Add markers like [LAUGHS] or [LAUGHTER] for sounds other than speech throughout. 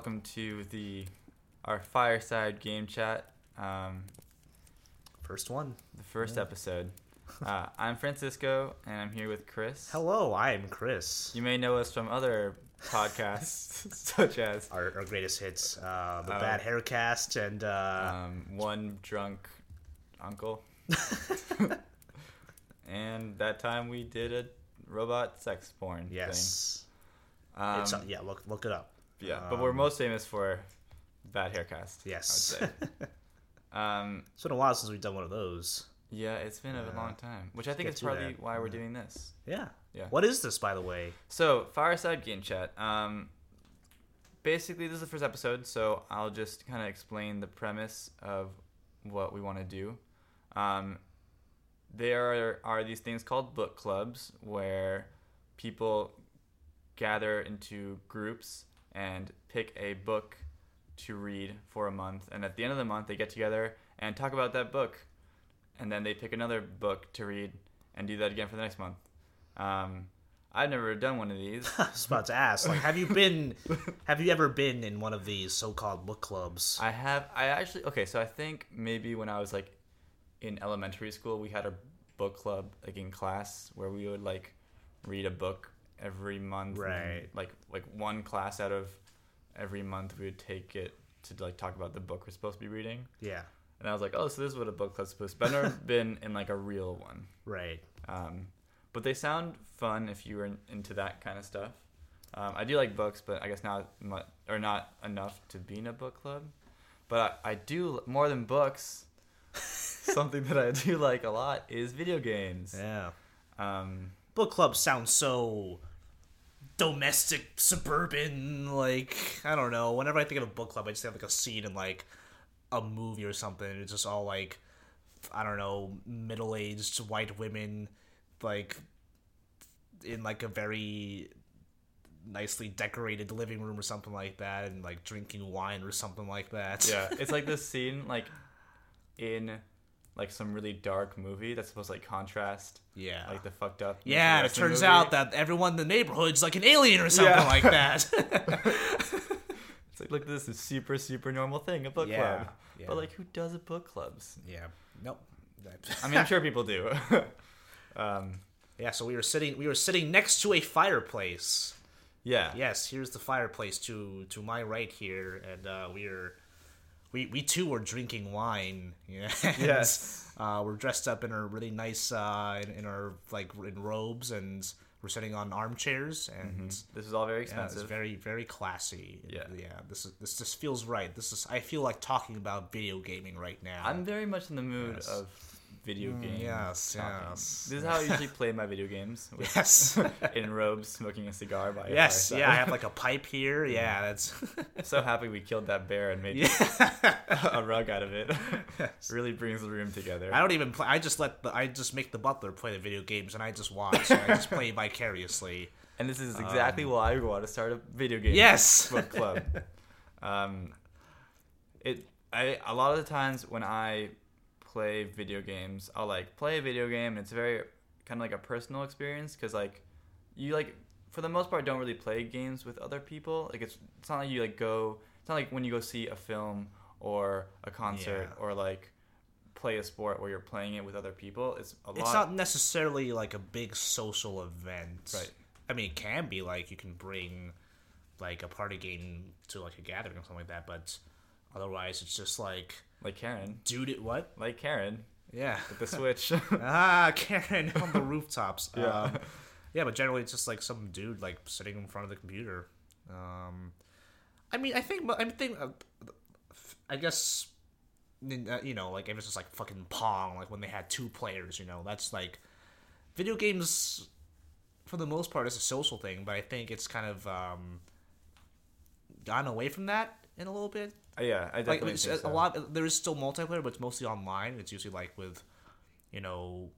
welcome to the our fireside game chat. Um, First one. the first episode. Uh, [LAUGHS] I'm Francisco, and I'm here with Chris. Hello, I am Chris. You may know us from other podcasts, [LAUGHS] such as Our, our greatest hits, uh, the Oh. Bad Haircast, and uh, um, One Drunk Uncle. [LAUGHS] and that time we did a robot sex porn yes, thing. Um, it's, yeah. Look look it up. Yeah, but we're um, most famous for Bad Haircast. Yes, I would say. [LAUGHS] um, it's been a while since we've done one of those. yeah, it's been a long time, which I think is probably that. why we're Yeah. doing this. Yeah. Yeah. What is this, by the way? So, Fireside Game Chat. Um, basically, this is the first episode, so I'll just kind of explain the premise of what we want to do. Um, there are, are these things called book clubs where people gather into groups and pick a book to read for a month. And at the end of the month, they get together and talk about that book. And then they pick another book to read and do that again for the next month. Um, I've never done one of these. [LAUGHS] I was about to ask. Like, have you been? [LAUGHS] have you ever been in one of these so-called book clubs? I have. I actually. Okay, so I think maybe when I was like in elementary school, we had a book club like in class where we would like read a book every month. Right. like like one class out of every month, we would take it to like talk about the book we're supposed to be reading. yeah. And I was like, oh, so this is what a book club's supposed to. Be. I've never [LAUGHS] been in like a real one. Right. Um, but they sound fun if you were into that kind of stuff. Um, I do like books, but I guess not much, or not enough to be in a book club. But I, I do more than books. [LAUGHS] Something that I do like a lot is video games. Yeah. Um, Book club sounds so domestic, suburban. Like I don't know. Whenever I think of a book club, I just have like a scene in like a movie or something. It's just all like I don't know, middle-aged white women, like in like a very nicely decorated living room or something like that, and like drinking wine or something like that. yeah, [LAUGHS] it's like this scene like in like some really dark movie that's supposed to like contrast yeah. like the fucked up. yeah, and it turns movie. out that everyone in the neighborhood's like an alien or something Yeah. like that. [LAUGHS] [LAUGHS] it's like look, this is super super normal thing a book Yeah, club. yeah. But like, who does a book clubs? Yeah. Nope. I mean, I'm sure [LAUGHS] people do. um, yeah. So we were sitting. We were sitting next to a fireplace. yeah. Yes. Here's the fireplace to to my right here, and uh, we are. We, we too were drinking wine. [LAUGHS] Yes. Uh, we're dressed up in our really nice uh, in, in our like in robes, and we're sitting on armchairs, and This is all very yeah, it's expensive. very very classy. Yeah. Yeah. This is this just feels right. This is I feel like talking about video gaming right now. I'm very much in the mood Yes. of video games. Mm, yes, talking. yes. This is how I usually play my video games. [LAUGHS] Yes. [LAUGHS] in robes, smoking a cigar by. Yes, yeah, I have like a [LAUGHS] pipe here. Yeah, that's so happy we killed that bear and made yeah. a rug out of it. really brings the room together. I don't even play. I just let the I just make the butler play the video games, and I just watch. and I just play vicariously. and this is exactly why we want to start a video game Um, Yes. book club. um, it I a lot of the times when I play video games, I'll like play a video game and it's very kind of like a personal experience because like you like for the most part don't really play games with other people. Like it's it's not like you like go. It's not like when you go see a film or a concert Yeah. or like play a sport where you're playing it with other people. It's a lot. It's not necessarily like a big social event. Right. I mean, it can be like you can bring like a party game to like a gathering or something like that, but otherwise it's just like, like Karen, dude, it what? like Karen, Yeah. the Switch. [LAUGHS] ah, Karen [LAUGHS] on the rooftops. Yeah. Um, yeah, but generally it's just like some dude like sitting in front of the computer. Um, I mean, I think, I think, uh, I guess, uh, you know, like it was just like fucking Pong, like when they had two players, you know, that's like video games. For the most part, is a social thing, but I think it's kind of um, gotten away from that in a little bit yeah, I like definitely it's think a so. lot there is still multiplayer but it's mostly online it's usually like with you know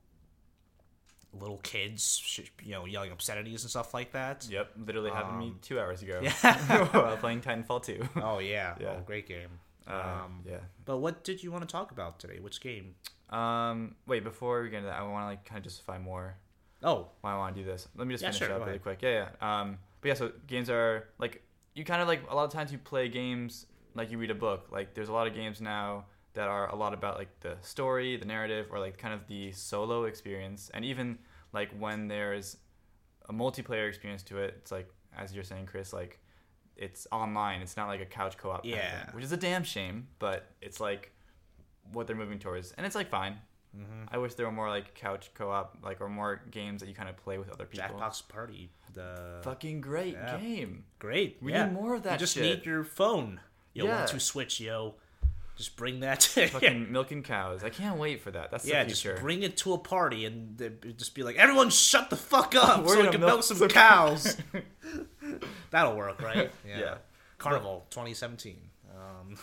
little kids you know yelling obscenities and stuff like that Yep, literally happened to me Um, two hours ago. yeah. [LAUGHS] while [LAUGHS] playing Titanfall 2. oh yeah, [LAUGHS] Yeah. Oh, great game Uh, um yeah. but what did you want to talk about today which game Um, wait, before we get into that, I want to like kind of justify more oh why I want to do this. Let me just Yeah, finish sure, up really ahead. quick. Yeah, yeah. Um, but yeah, so games are like you kind of like a lot of times you play games like you read a book. Like there's a lot of games now that are a lot about like the story, the narrative, or like kind of the solo experience, and even like when there's a multiplayer experience to it, it's like as you're saying, Chris, like it's online. It's not like a couch co-op. Yeah. thing, which is a damn shame, but it's like what they're moving towards, and it's like fine. Mm-hmm. I wish there were more like couch co-op, like or more games that you kind of play with other people. Jackbox Party. The Fucking great Yeah. game. great. We yeah. need more of that You just shit. need your phone. Yo, Yeah. one two switch, yo. Just bring that. [LAUGHS] Fucking milking cows. I can't wait for that. That's yeah, the just bring it to a party and just be like, everyone, shut the fuck up, [LAUGHS] We're so we can milk milk some some cows. [LAUGHS] That'll work, right? Yeah. Carnival 2017. Um,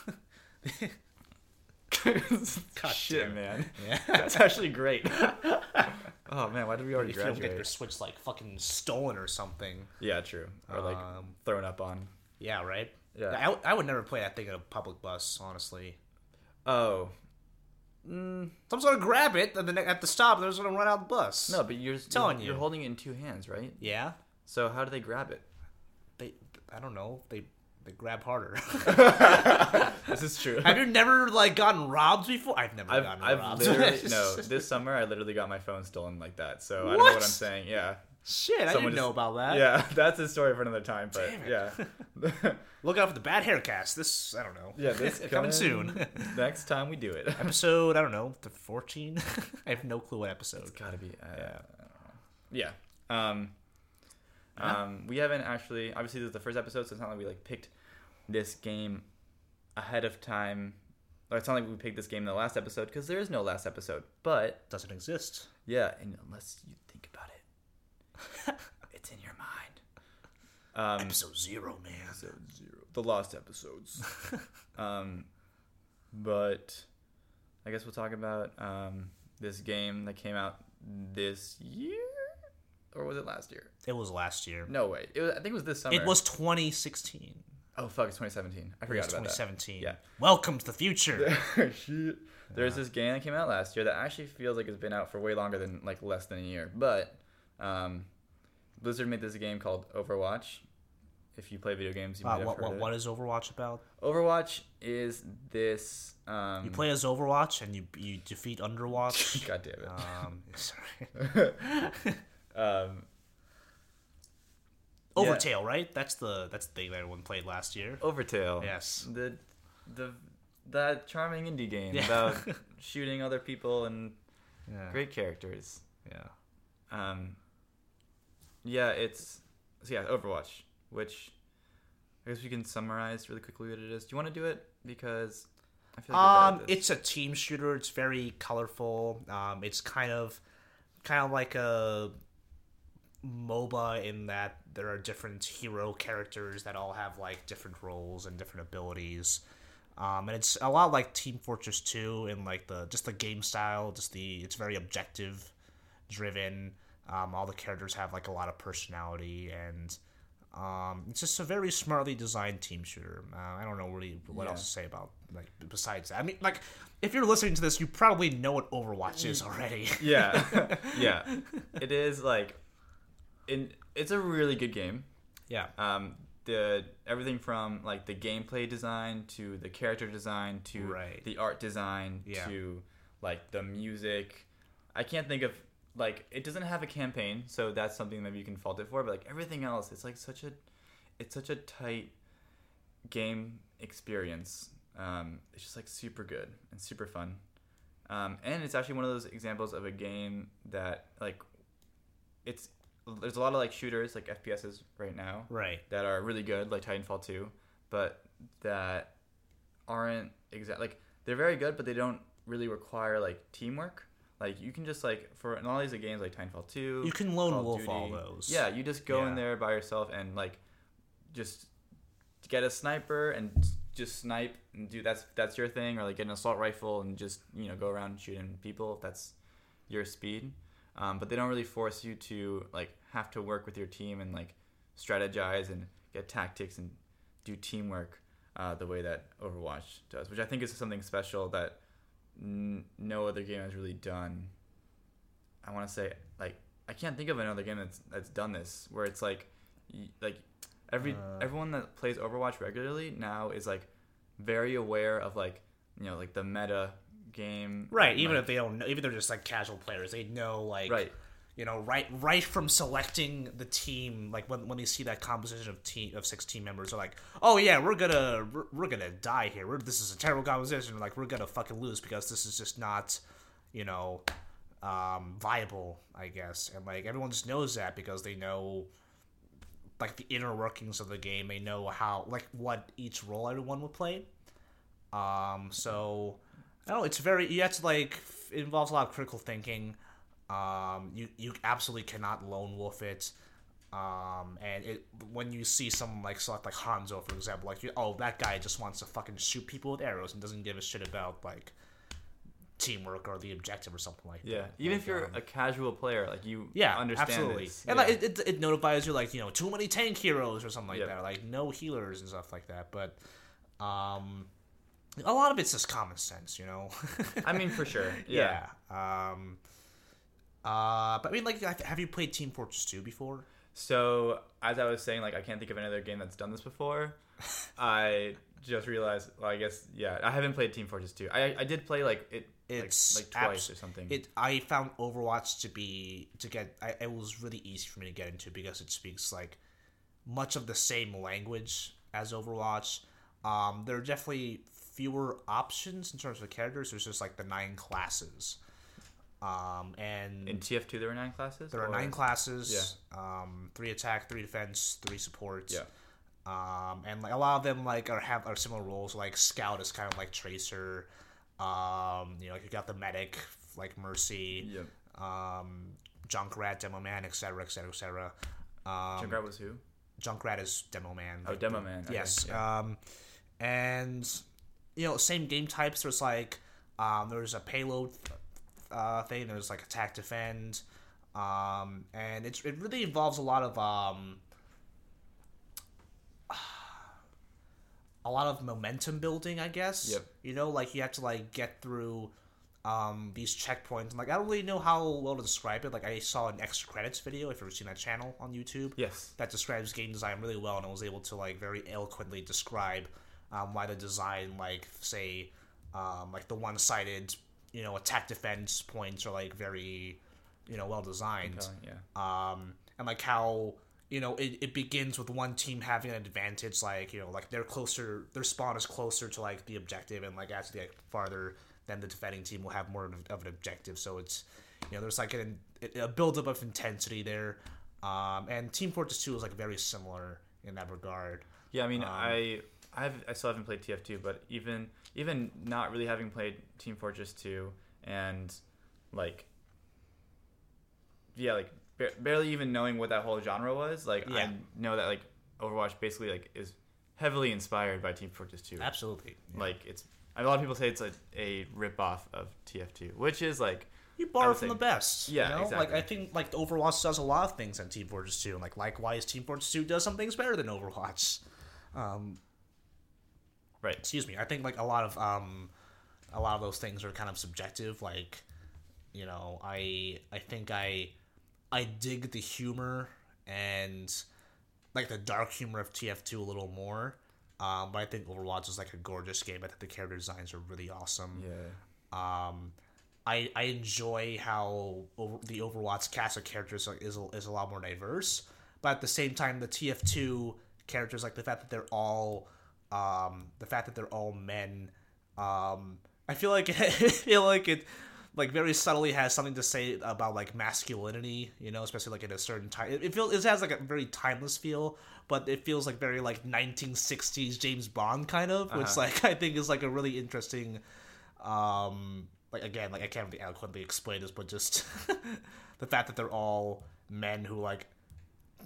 God Shit, man. yeah. That's actually great. oh man, why did we already if you don't get your? Switch like fucking stolen or something. Yeah, true. Or like Um, thrown up on. Yeah, right. Yeah. I, w- I would never play that thing in a public bus, honestly. Oh. Mm, Someone's gonna grab it and then at the stop, they're just gonna run out the bus. no, but you're Telling you're, you. you're holding it in two hands, right? Yeah. So how do they grab it? They, I don't know. They, they grab harder. [LAUGHS] [LAUGHS] This is true. Have you never like gotten robbed before? I've never I've, gotten I've robbed. literally [LAUGHS] no. This summer, I literally got my phone stolen like that. So I don't know What? what I'm saying. Yeah, Shit, I didn't know about that. yeah. [LAUGHS] That's a story for another time. But Damn it. yeah, [LAUGHS] Look out for the bad hair haircast. This I don't know. yeah. This [LAUGHS] coming soon. next time we do it. episode I don't know the fourteen. I have no clue what episode. It's gotta be. Uh, Yeah. I don't know. Yeah. Um. Um. We haven't actually. Obviously, this is the first episode, so it's not like we like picked this game ahead of time. Or it's not like we picked this game in the last episode because there is no last episode. But Doesn't exist. yeah, and unless you think [LAUGHS] it's in your mind. Um. Episode zero, man. episode zero. The lost episodes. [LAUGHS] um, but I guess we'll talk about um, this game that came out this year, or was it last year? It was last year. No way. It was. I think it was this summer. It was 2016. Oh fuck! It's 2017. I forgot was about 2017. Yeah. Welcome to the future. [LAUGHS] that. There's this game that came out last year that actually feels like it's been out for way longer than like less than a year. But um, Blizzard made this game called Overwatch. If you play video games, you might Uh, have what, heard what, of it. what is Overwatch about? Overwatch is this. Um, You play as Overwatch and you you defeat Underwatch. [LAUGHS] God damn it. um, [LAUGHS] sorry. [LAUGHS] um, Overtale, right? That's the that's the thing that everyone played last year. Overtale. Yes. The the that charming indie game Yeah. about shooting other people and Yeah. great characters. Yeah. Um, yeah, it's so yeah, Overwatch, which I guess we can summarize really quickly what it is. Do you want to do it? Because I feel like Um, bad at this. it's a team shooter. It's very colorful. Um, it's kind of, kind of like a MOBA in that there are different hero characters that all have like different roles and different abilities. Um, and it's a lot like Team Fortress 2 in like the just the game style. Just the it's very objective driven. Um, all the characters have like a lot of personality and. Um, it's just a very smartly designed team shooter. Uh, I don't know really what Yeah. else to say about like besides that. I mean, like if you're listening to this, you probably know what Overwatch is already. [LAUGHS] yeah, [LAUGHS] yeah, it is like, in it's a really good game. yeah, um, the everything from like the gameplay design to the character design to Right. the art design Yeah. to like the music. I can't think of like it doesn't have a campaign, so that's something that you can fault it for. But like everything else, it's like such a it's such a tight game experience. Um, it's just like super good and super fun. Um, and it's actually one of those examples of a game that like it's there's a lot of like shooters like FPSs right now right. that are really good, like Titanfall 2, but that aren't exact like they're very good, but they don't really require like teamwork. Like you can just like for in all these games like Titanfall 2, You can lone Call wolf all those. Yeah, you just go Yeah. in there by yourself and like just get a sniper and just snipe and do that's that's your thing, or like get an assault rifle and just you know go around shooting people if that's your speed. Um, but they don't really force you to like have to work with your team and like strategize and get tactics and do teamwork uh, the way that Overwatch does, which I think is something special that n- no other game has really done. I want to say like I can't think of another game that's that's done this where it's like y- like Every Uh. everyone that plays Overwatch regularly now is like very aware of like you know like the meta game. Right, even like- if they don't know, even if they're just like casual players, they know like Right. You know, right right from selecting the team, like when, when they see that composition of team of six team members, are like, oh yeah, we're gonna we're, we're gonna die here. We're, this is a terrible composition. Like we're gonna fucking lose because this is just not, you know, um, viable. I guess, and like everyone just knows that because they know like the inner workings of the game. They know how like what each role everyone would play. Um, so I don't know. It's very you have to like it involves a lot of critical thinking. Um, you you absolutely cannot lone wolf it. Um, and it when you see someone like select like Hanzo for example, like you, oh that guy just wants to fucking shoot people with arrows and doesn't give a shit about like teamwork or the objective or something like Yeah, that. even Like, if you're um, a casual player, like you yeah, understand absolutely. this. And yeah. like it, it, it notifies you like you know too many tank heroes or something like Yep. that, or, like no healers and stuff like that. But um, a lot of it's just common sense, you know. I mean, for sure. [LAUGHS] Yeah. yeah. Um. Uh, but I mean, like, have- you played Team Fortress 2 before? So as I was saying, like I can't think of another game that's done this before. [LAUGHS] I just realized. Well, I guess yeah. I haven't played Team Fortress 2. I I did play like it. like- It's like, twice abs- or something. It I found Overwatch to be to get. I, it was really easy for me to get into because it speaks like much of the same language as Overwatch. Um, there are definitely fewer options in terms of characters. There's just like the nine classes. Um, and In TF2, there were nine classes. there are nine classes. Yeah. Um, three attack, three defense, three support. Yeah. Um, and like a lot of them like are have are similar roles. Like scout is kind of like tracer. Um, you know, like you got the medic like mercy. Yep. Um, Junkrat, demo man, etc., etc., etc. Um, Junkrat was who? Junkrat is demo man. Oh, Demo Man. Okay, Yes. yeah. Um, and you know, same game types. There's like um, there's a payload uh, thing. There's like attack defend, um, and it's it really involves a lot of um, a lot of momentum building. I guess. Yep. You know, like you have to like get through um, these checkpoints. And, like I don't really know how well to describe it. Like I saw an extra credits video. If you've ever seen that channel on YouTube Yes. that describes game design really well and I was able to like very eloquently describe um, why the design like say um, like the one-sided you know attack defense points are like very you know well designed. Compelling, yeah. um, and like how you know it, it begins with one team having an advantage like you know like they're closer their spawn is closer to like the objective and like as they get farther then the defending team will have more of, of an objective. So it's you know there's like an, a buildup of intensity there. Um, and team fortress 2 is like very similar in that regard. Yeah, I mean, Um, I I have I still haven't played TF2, but even even not really having played Team Fortress 2 and like yeah, like ba- barely even knowing what that whole genre was, like Yeah. I know that like Overwatch basically like is heavily inspired by Team Fortress 2. absolutely Like it's a lot of people say it's like a rip off of TF2, which is like you borrow from say- the best Yeah, you know? like i think like overwatch does a lot of things that team fortress 2 and like likewise team fortress 2 does some things better than overwatch um, right. excuse me i think like a lot of um a lot of those things are kind of subjective like you know i i think i i dig the humor and like the dark humor of tf2 a little more um but i think overwatch is like a gorgeous game i think the character designs are really awesome Yeah. um I, I enjoy how over, the Overwatch cast of characters like, is a, is a lot more diverse, but at the same time, the TF2 characters like the fact that they're all um, the fact that they're all men. Um, I feel like [LAUGHS] I feel like it like very subtly has something to say about like masculinity, you know, especially like in a certain time. It, it feels it has like a very timeless feel, but it feels like very like 1960s James Bond kind of, which Uh-huh. like [LAUGHS] I think is like a really interesting um like again like i can't really eloquently explain this but just [LAUGHS] the fact that they're all men who like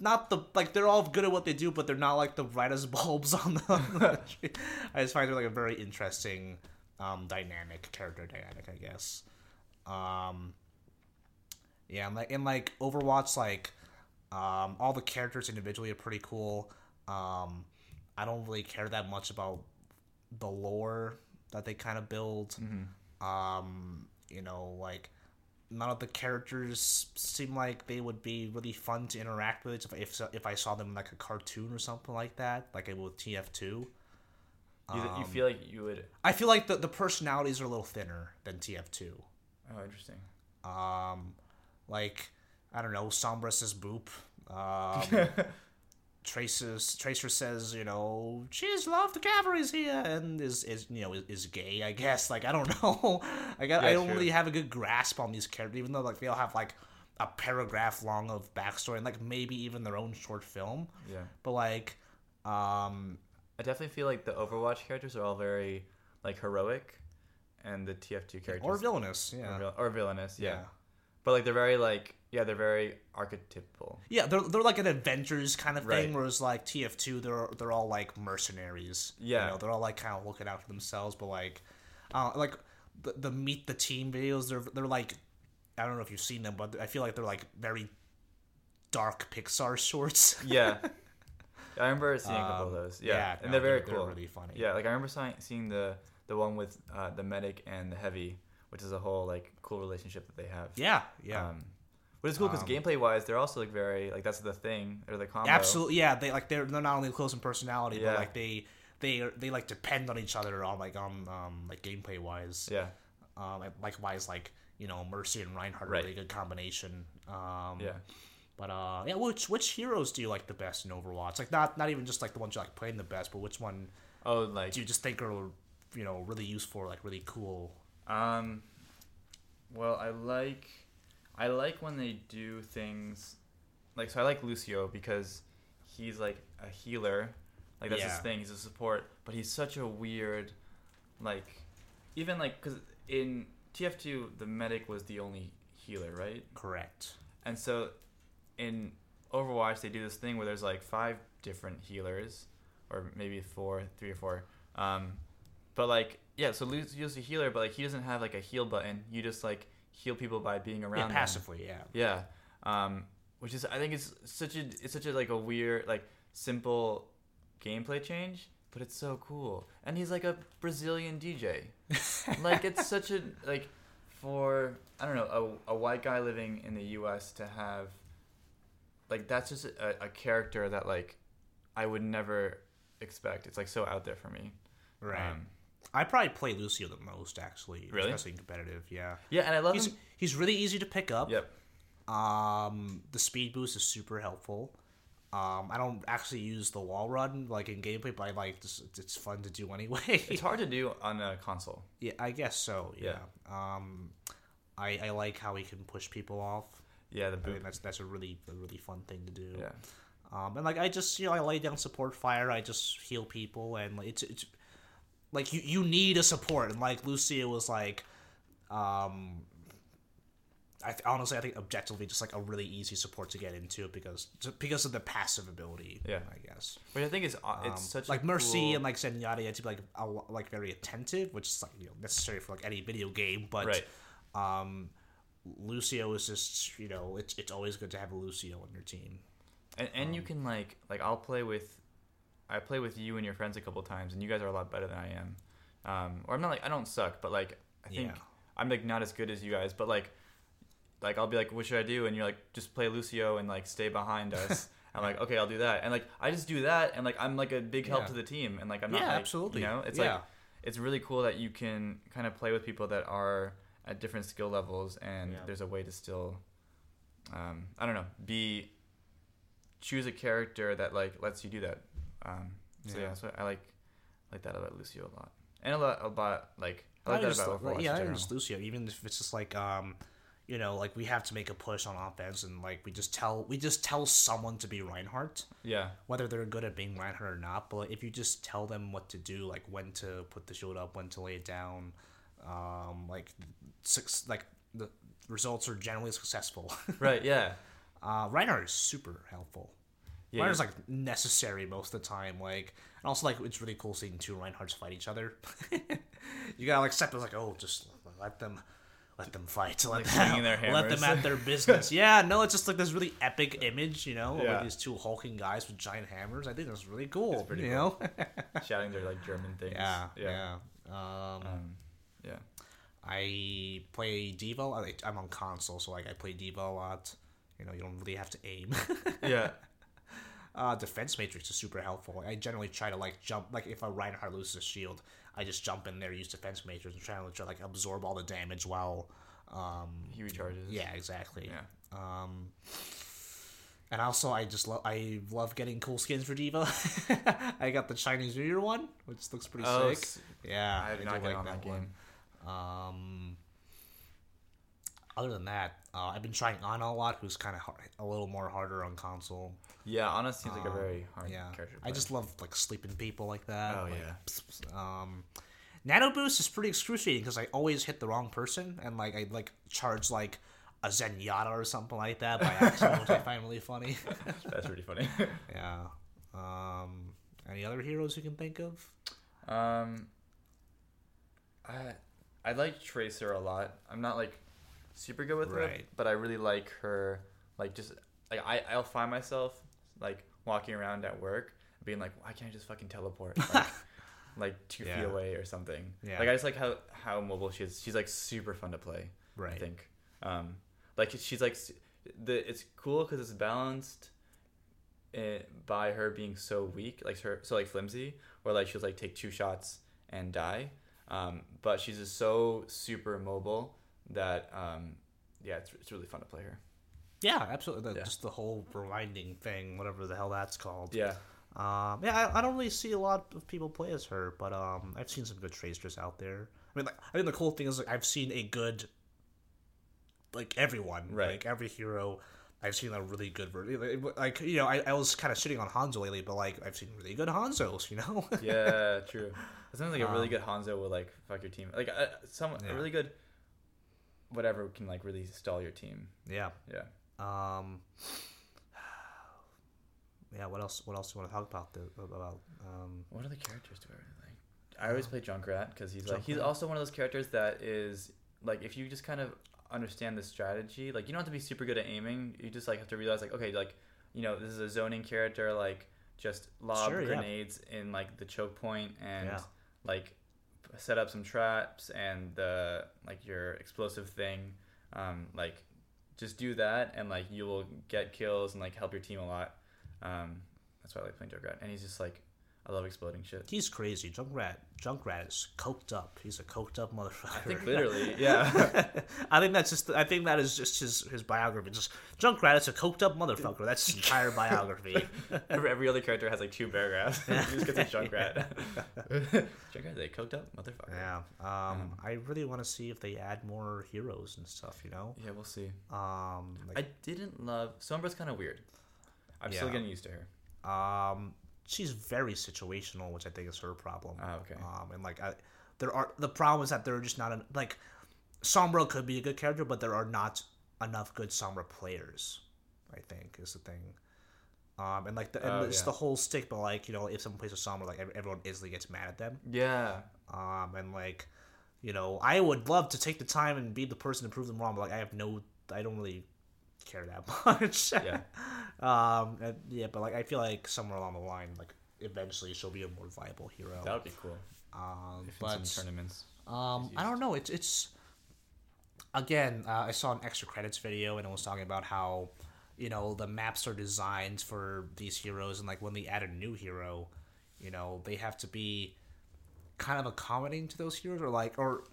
not the like they're all good at what they do but they're not like the brightest [LAUGHS] bulbs on the, on the tree. i just find it like a very interesting um dynamic character dynamic i guess. Um yeah and like in like overwatch like um all the characters individually are pretty cool. Um i don't really care that much about the lore that they kind of build. Um you know like none of the characters seem like they would be really fun to interact with if if, if I saw them in like a cartoon or something like that, like I with TF2. You, Um, you feel like you would? I feel like the, the personalities are a little thinner than TF2. Oh, interesting. Um, like I don't know, Sombra says boop. [LAUGHS] Um, Traces Tracer says, you know, she's love the cavalry's here, and is is you know is, is gay. I guess [LAUGHS] like I don't know. [LAUGHS] I got I Yeah, don't true. really have a good grasp on these characters, even though like they all have like a paragraph long of backstory and like maybe even their own short film. Yeah. But like, um, I definitely feel like the Overwatch characters are all very like heroic, and the TF2 characters or villainous, yeah, or, or villainous. Yeah. yeah. But like they're very like yeah they're very archetypal. Yeah, they're they're like an adventures kind of thing, Right. whereas like TF2, they're they're all like mercenaries. Yeah. you know, they're all like kind of looking out for themselves, but like, uh, like the, the meet the team videos, they're they're like, I don't know if you've seen them, but I feel like they're like very dark Pixar shorts. Yeah. [LAUGHS] I remember seeing a couple of Um, those. Yeah, no, and they're very they're cool. really funny. Yeah, like I remember seeing, seeing the the one with uh, the medic and the heavy, which is a whole like cool relationship that they have. yeah, yeah. Um, which is cool because Um, gameplay wise, they're also like very like that's the thing or the combo. Absolutely, yeah. They like they're they're not only close in personality, Yeah. but like they they are- they like depend on each other on like on um like gameplay wise. Yeah. Um, likewise, like you know, Mercy and Reinhardt are Right. a really good combination. Um, Yeah. But uh, yeah, which which heroes do you like the best in Overwatch? Like not not even just like the ones you like playing the best, but which one Oh, like do you just think are you know really useful, like really cool? Um, well, I like, I like when they do things, like so. I like Lucio because he's like a healer, like that's his thing. He's a support, but he's such a weird, like, even like because in TF2 the medic was the only healer, right? Correct. And so in Overwatch they do this thing where there's like five different healers, or maybe four, three or four. Um, but like yeah, so Lucio's a healer, but like he doesn't have like a heal button. You just like heal people by being Yeah, around them. passively, yeah. Yeah. Um, which is I think it's such a it's such a like a weird like simple gameplay change, but it's so cool. And he's like a Brazilian DJ. [LAUGHS] like it's such a like for I don't know a, a white guy living in the U.S. to have like that's just a, a character that like I would never expect. It's like so out there for me. Right. Um, I probably play Lucio the most actually, Really? especially in competitive. Yeah. yeah, and I love He's him. he's really easy to pick up. Yep. Um, the speed boost is super helpful. Um, I don't actually use the wall run like in gameplay, but I like this, it's fun to do anyway. It's hard to do on a console. yeah, I guess so. Yeah. Um, I I like how he can push people off. Yeah, the I boot. think that's that's a really a really fun thing to do. Yeah. Um, and like I just you know I lay down support fire. I just heal people, and like, it's it's like you you need a support. And like Lucio was like, um, I th- honestly I think objectively just like a really easy support to get into because because of the passive ability. Yeah. I guess. Which I think is uh, it's Um, such like Mercy cool- and like Zenyatta you have to be like a, like very attentive, which is like you know necessary for like any video game. But Right. um, Lucio is just you know it's it's always good to have a Lucio on your team. and, and Um, you can like like I'll play with I play with you and your friends a couple times and you guys are a lot better than I am. Um, or I'm not like I don't suck, but like I think Yeah. I'm like not as good as you guys, but like like I'll be like, what should I do? And you're like, just play Lucio and like stay behind [LAUGHS] us. I'm like, okay, I'll do that. And like I just do that, and like I'm like a big help Yeah. to the team, and like I'm not Yeah, like, absolutely. You know, it's Yeah. like it's really cool that you can kind of play with people that are at different skill levels, and there's a way to still, um, I don't know, be choose a character that like lets you do that. Um, so yeah, Yeah. so I like like that about Lucio a lot, and a lot about like I like I that just, about like, Overwatch. yeah, I just Lucio. Even if it's just like, um, you know, like we have to make a push on offense, and like we just tell we just tell someone to be Reinhardt, yeah, whether they're good at being Reinhardt or not. But if you just tell them what to do, like when to put the shield up, when to lay it down, um, like six, like the results are generally successful. [LAUGHS] right, yeah. uh, Reinhardt is super helpful. Yeah, Reinhardt's like necessary most of the time. Like, and also like it's really cool seeing two Reinhardts fight each other. [LAUGHS] you gotta like accept it. Like, oh, just let them, let them fight. Let Like them, [LAUGHS] let them at their business. [LAUGHS] yeah, no, it's just like this really epic image, you know, Yeah. like these two hulking guys with giant hammers. I think that's really cool. pretty you cool. know? shouting their like German things. yeah, yeah, yeah. Um, Um, yeah. I I play D.Va. I, I'm on console, so like I play D.Va a lot. You know, you don't really have to aim. Yeah. Uh, defense matrix is super helpful. I generally try to like jump, like if a Reinhardt loses a shield, I just jump in there, use defense matrix, and try to try, like absorb all the damage while. Um, He recharges. yeah, exactly. Yeah. Um, and also, I just love I love getting cool skins for D.Va. [LAUGHS] I got the Chinese New Year one, which looks pretty Oh, sick. s- Yeah, I not do get on that game. Um, other than that, uh, I've been trying Ana a lot, who's kind of a little more harder on console. Yeah, Ana seems like a very hard Um, Yeah, character. I just love like sleeping people like that. Oh, like, yeah. pss, pss, Um, Nano Boost is pretty excruciating because I always hit the wrong person and like I like charge like a Zenyatta or something like that by accident, which I find really funny. [LAUGHS] That's pretty funny. [LAUGHS] yeah. Um, any other heroes you can think of? um, I I like Tracer a lot. I'm not like super good with her, Right. but I really like her. Like just like I I'll find myself like walking around at work being like, why can't I just fucking teleport? Like, [LAUGHS] like two feet away or something. Yeah. Like I just like how how mobile she is. She's like super fun to play. Right. I think. Um, like she's like the it's cool because it's balanced. eh, by her being so weak, like her so like flimsy, where like she'll like take two shots and die. Um, but she's just so super mobile that um, yeah, it's, it's really fun to play her. Yeah, absolutely. The, Yeah. Just the whole rewinding thing, whatever the hell that's called. Yeah, Um, yeah, I, I don't really see a lot of people play as her, but um, I've seen some good tracers out there. I mean, like, I think the cool thing is like, I've seen a good, like everyone, Right. like every hero. I've seen a really good version. Like you know, I, I was kind of shitting on Hanzo lately, but like I've seen really good Hanzos. You know. yeah, true. [LAUGHS] It sounds like a really Um, good Hanzo will like fuck your team. Like uh, some Yeah. a really good whatever can like really stall your team. yeah. Yeah. Um. Yeah. What else? What else do you want to talk about? The, about um. What other characters do I really like? I always play Junkrat because he's like he's also one of those characters that is like if you just kind of understand the strategy, like you don't have to be super good at aiming. You just like have to realize like okay, like you know this is a zoning character, like just lob Sure, yeah. grenades in like the choke point and Yeah. like set up some traps and the like your explosive thing, um, like just do that and like you will get kills and like help your team a lot. Um, that's why I like playing Junkrat, and he's just like I love exploding shit. He's crazy. Junkrat. Junkrat is coked up. He's a coked up motherfucker. I think [LAUGHS] literally, yeah. [LAUGHS] I think that's just. I think that is just his his biography. Just Junkrat is a coked up motherfucker. That's his entire biography. [LAUGHS] every, every other character has like two paragraphs. just gets a Junkrat. Junkrat, they coked up motherfucker. yeah. Um. I really want to see if they add more heroes and stuff. You know. Yeah, we'll see. Um. I didn't love Sombra's kind of weird. I'm still getting used to her. um. She's very situational, which I think is her problem. Oh, okay. Um. And like, I, there are the problem is that there are just not en- like, Sombra could be a good character, but there are not enough good Sombra players. I think is the thing. Um, and like the, and Oh, it's yeah. the whole stick, but like you know, if someone plays a Sombra, like ev- everyone instantly gets mad at them. Yeah. Um, and like, you know, I would love to take the time and be the person to prove them wrong, but like I have no, I don't really care that much. Yeah. [LAUGHS] um, and, yeah, but like I feel like somewhere along the line, like eventually she'll be a more viable hero. That would be cool. Um, If in but tournaments. um, I don't know. It's it's again. Uh, I saw an extra credits video and it was talking about how you know the maps are designed for these heroes and like when they add a new hero, you know they have to be kind of accommodating to those heroes or like or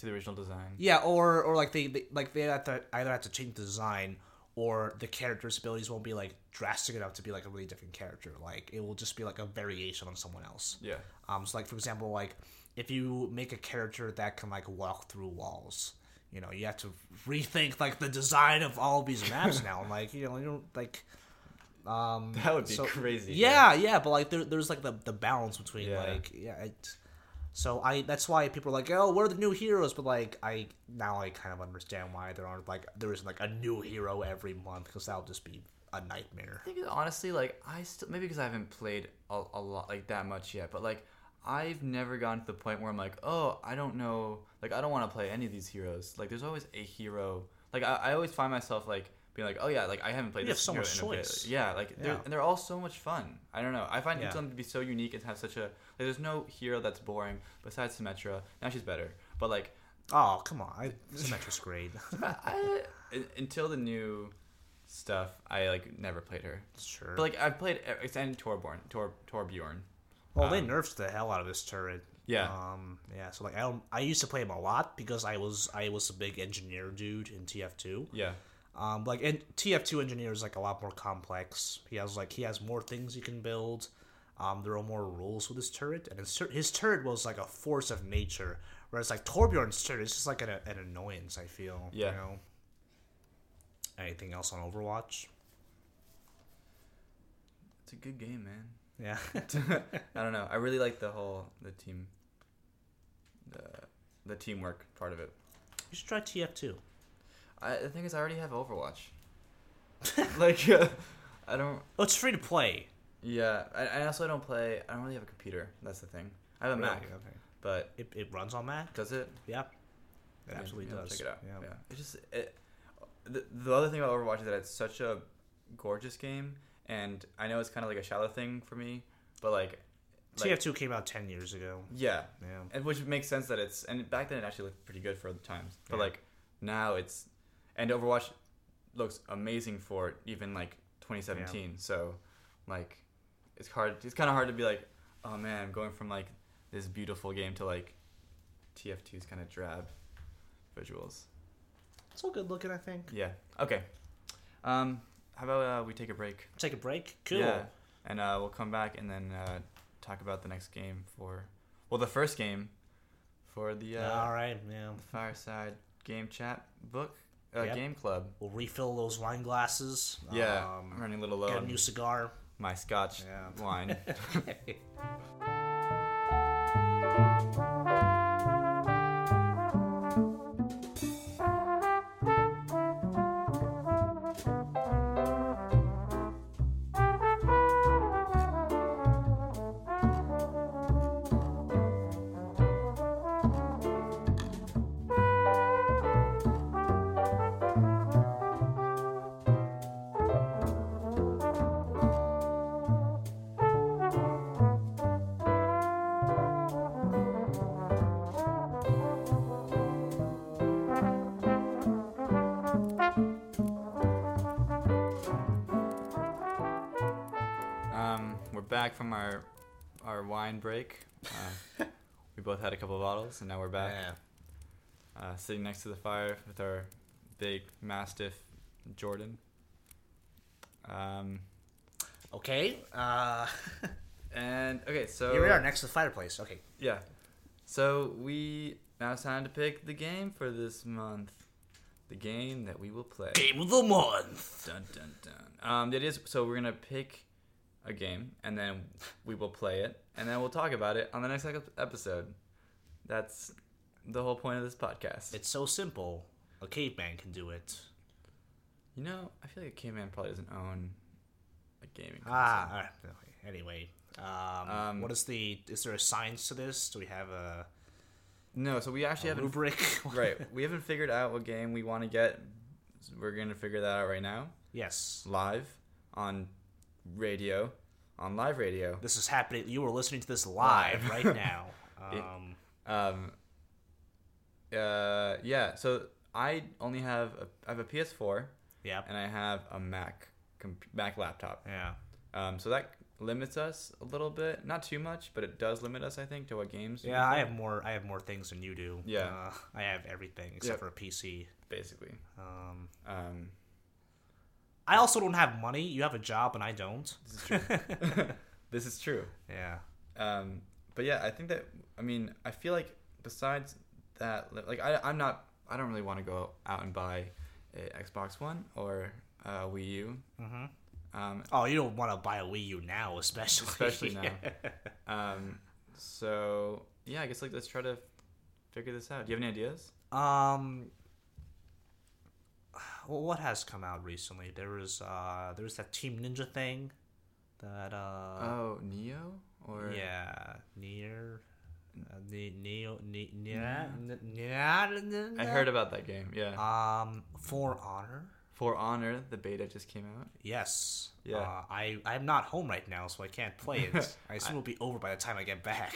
To the original design. yeah or or like they, they like they have to either have to change the design or the character's abilities won't be like drastic enough to be like a really different character like it will just be like a variation on someone else Yeah. um, so like for example, like if you make a character that can like walk through walls, you know, you have to rethink like the design of all of these maps [LAUGHS] now. Like you know, you don't like. Um, That would be so- crazy. Yeah, yeah, but like there, there's like the the balance between Yeah. like yeah. It, so I that's why people are like, oh, we're the new heroes, but like I now I kind of understand why there aren't like there isn't like a new hero every month because that'll just be a nightmare. I think honestly, like I still maybe because I haven't played a, a lot like that much yet, but like I've never gotten to the point where I'm like, oh, I don't know, like I don't want to play any of these heroes. Like there's always a hero. Like I, I always find myself like being like, oh yeah, like I haven't played You this so much in a bit. choice. Yeah, like they're, Yeah. and they're all so much fun. I don't know. I find Yeah. each to be so unique and have such a like. There's no hero that's boring besides Symmetra. Now she's better, but like Oh come on, I, Symmetra's great. [LAUGHS] I, until the new stuff, I like never played her. sure. But like I've played it's and Torborn, Tor Torbjorn. well, they nerfed the hell out of this turret. Yeah. Um. Yeah. So like I don't. I used to play him a lot because I was I was a big engineer dude in TF2. Yeah. Um. Like and TF2 engineer is like a lot more complex. He has like he has more things he can build. Um. There are more rules with his turret, and his, tur- his turret was like a force of nature. Whereas like Torbjorn's turret is just like an, an annoyance. I feel. Yeah. You know. Anything else on Overwatch? It's a good game, man. Yeah. [LAUGHS] I don't know. I really like the whole the team the the teamwork part of it. you should try TF2. I the thing is I already have Overwatch. [LAUGHS] like uh, [LAUGHS] I don't Oh, it's free to play. yeah, I, I also don't play I don't really have a computer. That's the thing. I have a Mac, Really? Okay. but It, it runs on Mac. does it? Yeah. It Yeah, absolutely yeah, does. Check it out. Yeah. Yeah. It just it, the, the other thing about Overwatch is that it's such a gorgeous game, and I know it's kind of like a shallow thing for me, but like, like TF2 came out 10 years ago. yeah, Yeah. and which makes sense that it's and back then it actually looked pretty good for the times, but Yeah. like now it's and Overwatch looks amazing for even like 2017. So like it's hard. It's kind of hard to be like, oh man, I'm going from like this beautiful game to like TF2's kind of drab visuals. It's all good looking, I think. Yeah. Okay. Um, how about uh, we take a break? Take a break. Cool. Yeah. And uh, we'll come back and then uh, talk about the next game for, well, the first game for the uh, all right. Yeah. The Fireside Game Chat book uh, Yep. game club. We'll refill those wine glasses. Yeah, I'm Um, running a little low get a new cigar. my Scotch Yeah. wine. [LAUGHS] [LAUGHS] wine break. Uh, [LAUGHS] we both had a couple of bottles, and now we're back. Yeah. uh, sitting next to the fire with our big mastiff Jordan. Um, Okay. Uh, [LAUGHS] and okay, so here we are next to the fireplace. Okay. Yeah, so we now it's time to pick the game for this month. The game that we will play. Game of the month. Dun dun dun. Um, it is so we're gonna pick a game and then we will play it and then we'll talk about it on the next episode. That's the whole point of this podcast. It's so simple. A caveman can do it. You know, I feel like a caveman probably doesn't own a gaming console. Ah. all right. Anyway. Um, Um, what is the? Is there a science to this? Do we have a, No, so we actually haven't. rubric? [LAUGHS] [LAUGHS] right, we haven't figured out what game we want to get. We're gonna figure that out right now, yes. live on radio, on live radio. This is happening. You are listening to this live right now. [LAUGHS] Yeah. Um, Um. Uh, yeah. So I only have a, I have a PS4 yeah. and I have a Mac, comp- Mac laptop. Yeah. Um, so that limits us a little bit, not too much, but it does limit us, I think, to what games. Yeah, I have more. I have more things than you do. Yeah. uh, I have everything except Yep. for a PC. basically. Um, Um, I also don't have money. You have a job and I don't. this is true. [LAUGHS] this is true. Yeah. Um, but yeah, I think that I mean I feel like besides that, like I I'm not I don't really want to go out and buy a Xbox One or a Wii U. hmm Um, Oh, you don't want to buy a Wii U now, especially. Especially now. [LAUGHS] um, so yeah, I guess like let's try to figure this out. Do you have any ideas? um. Well, what has come out recently? There was uh, there was that Team Ninja thing, that uh, oh, Nioh or yeah, near, uh, ne- Nioh, ne- yeah. I heard about that game. Yeah, Um, For Honor. For Honor, the beta just came out. Yes. Yeah. Uh, I I'm not home right now, so I can't play it. [LAUGHS] I assume it'll be over by the time I get back.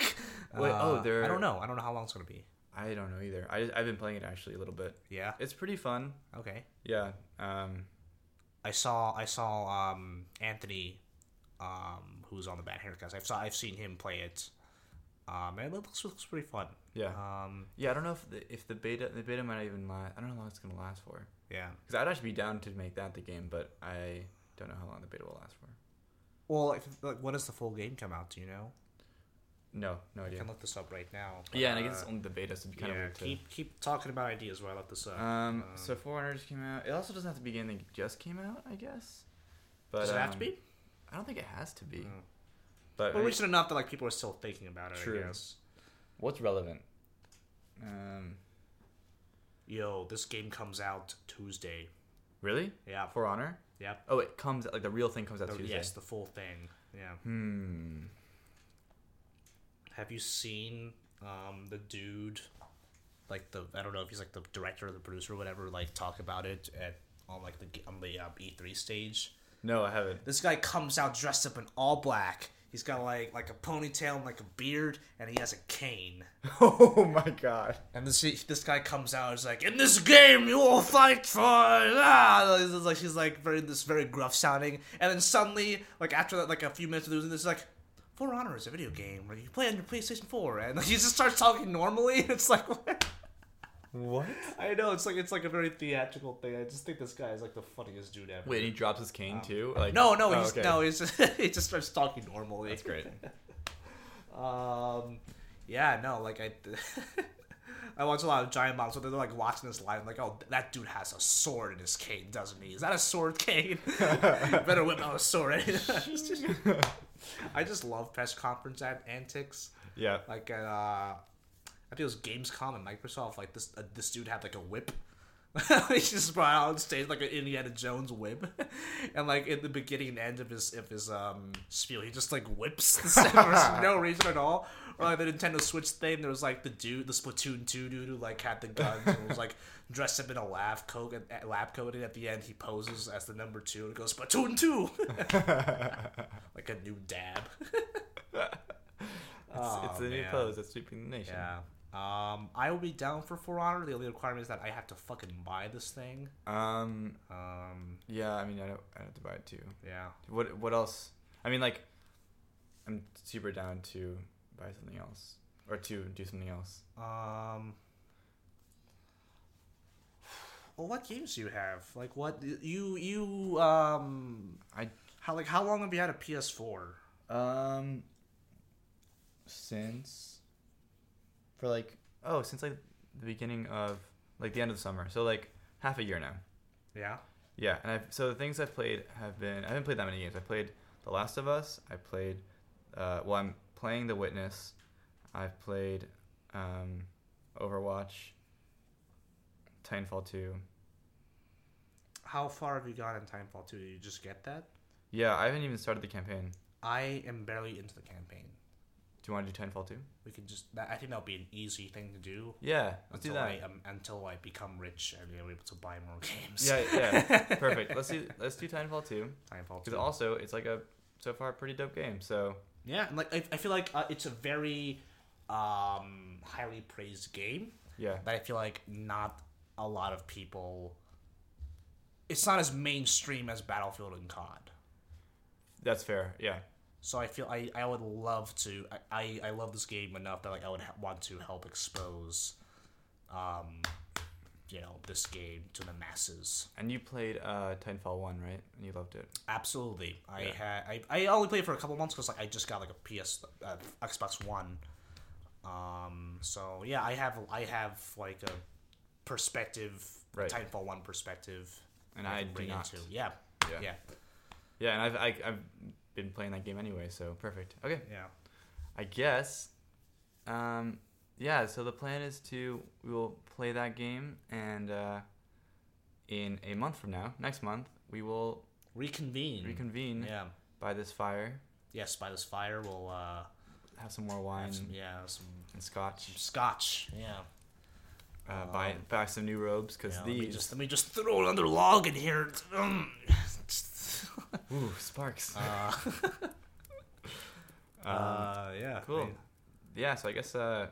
Wait, oh, Uh, there- I don't know. I don't know how long it's gonna be. I don't know either. I I've been playing it actually a little bit. Yeah. It's pretty fun. Okay. Yeah. Um. I saw I saw um Anthony, um who's on the Bad Haircuts. I've saw I've seen him play it. Um, and it looks looks pretty fun. Yeah. Um, Yeah. I don't know if the if the beta the beta might even last. I don't know how long it's gonna last for. yeah. Because I'd actually be down to make that the game, but I don't know how long the beta will last for. Well, if, like, when does the full game come out? Do you know? No, no idea. I can look this up right now. but, Yeah, and I guess it's uh, only the beta, so it'd be kind yeah, of weird to. keep keep talking about ideas while I look this up. Um, Uh, so 400 just came out. It also doesn't have to be a game that just came out, I guess. But does it have to um, be? I don't think it has to be. Mm. But Well, recent enough that like people are still thinking about it. True. I guess. what's relevant? Um, Yo, this game comes out Tuesday. really? Yeah. For Honor? Yep. Oh, it comes like the real thing comes out The- Tuesday. yes, the full thing. Yeah. Hmm. Have you seen um, the dude, like the I don't know if he's like the director or the producer or whatever, like talk about it at on like the on the um, E3 stage? No, I haven't. This guy comes out dressed up in all black. He's got like like a ponytail and like a beard, and he has a cane. [LAUGHS] oh my god. And this this guy comes out and is like, "In this game, you will fight for." Ah! Like she's like very this very gruff sounding, and then suddenly, like after that, like a few minutes this, is like, For Honor is a video game where you play on your PlayStation Four, and [LAUGHS] like, he just starts talking normally. [LAUGHS] It's like, what? What? I know it's like it's like a very theatrical thing. I just think this guy is like the funniest dude ever. Wait, and he drops his cane too? Like no, no, oh, he's okay. no, he's just [LAUGHS] he just starts talking normally. That's great. Um, yeah, no, like I, I watch a lot of Giant Bomb, so they're like watching this live, like, oh, that dude has a sword in his cane, doesn't he? Is that a sword cane? Better whip out a sword. I just love press conference an- antics. Yeah. Like, uh, I think it was Gamescom and Microsoft. Like this, uh, this dude had like a whip. [LAUGHS] he just brought out on stage like an Indiana Jones whip, [LAUGHS] and like in the beginning and end of his of his um spiel, he just like whips the for [LAUGHS] no reason at all. Or like the Nintendo Switch thing, there was like the dude, the Splatoon two dude who like had the guns and was like dressed up in a lab coat and lab coat, and at the end he poses as the number two and goes Splatoon two, like a new dab. It's, Oh, it's the new pose that's sweeping the nation. Yeah. Um, I will be down for For Honor. The only requirement is that I have to fucking buy this thing. Um. Um, Yeah. I mean, I don't. I have to buy it too. yeah. What What else? I mean, like, I'm super down to buy something else or to do something else. Um. Well, what games do you have? Like, what you you um I how like how long have you had a PS4? um since for like oh since like the beginning of like the end of the summer so like half a year now Yeah. yeah and I've so the things I've played have been I haven't played that many games I played The Last of Us I played uh well I'm playing The Witness I've played um Overwatch Titanfall 2 How far have you gone in Titanfall 2? Did you just get that? yeah I haven't even started the campaign I am barely into the campaign. Do you want to do Titanfall 2 We can just that, I think that'll be an easy thing to do. yeah let's until do that I um, until I become rich and be able to buy more [LAUGHS] games. yeah yeah [LAUGHS] perfect let's do let's do Titanfall 2 Titanfall Because 2. also, it's like a so far pretty dope game. So Yeah, and like I, I feel like uh, it's a very um, highly praised game yeah, that I feel like not a lot of people. It's not as mainstream as Battlefield and COD. that's fair. Yeah, So I feel I, I would love to I, I, I love this game enough that like I would ha- want to help expose, um, you know this game to the masses. and you played uh, Titanfall one, right? And you loved it. Absolutely. I Yeah. had I, I only played for a couple months because like I just got like a PS uh, Xbox One. Um. So yeah, I have I have like a perspective, Right. Titanfall One perspective, And I I do bring not. into. Yeah. Yeah. Yeah. Yeah, and I've I, I've been playing that game anyway, so perfect. Okay, Yeah. I guess. Um, yeah. So the plan is to we will play that game, and uh, in a month from now, next month, we will Reconvene. reconvene Yeah. by this fire, Yes. By this fire, we'll uh have some more wine some yeah some, and scotch. some scotch. Yeah. Uh, buy buy some new robes because Yeah, let me just let me just throw another log in here. [LAUGHS] Ooh, sparks. Uh, [LAUGHS] um, uh, yeah. Cool. I yeah, so I guess uh,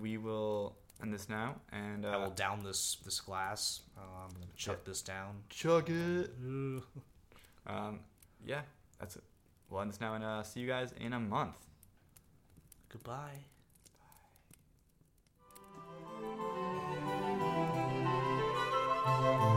we will end this now, and uh, I will down this this glass. Um, chuck this down. Chug it. um, yeah, that's it. We'll end this now, and uh, see you guys in a month. Goodbye. Bye.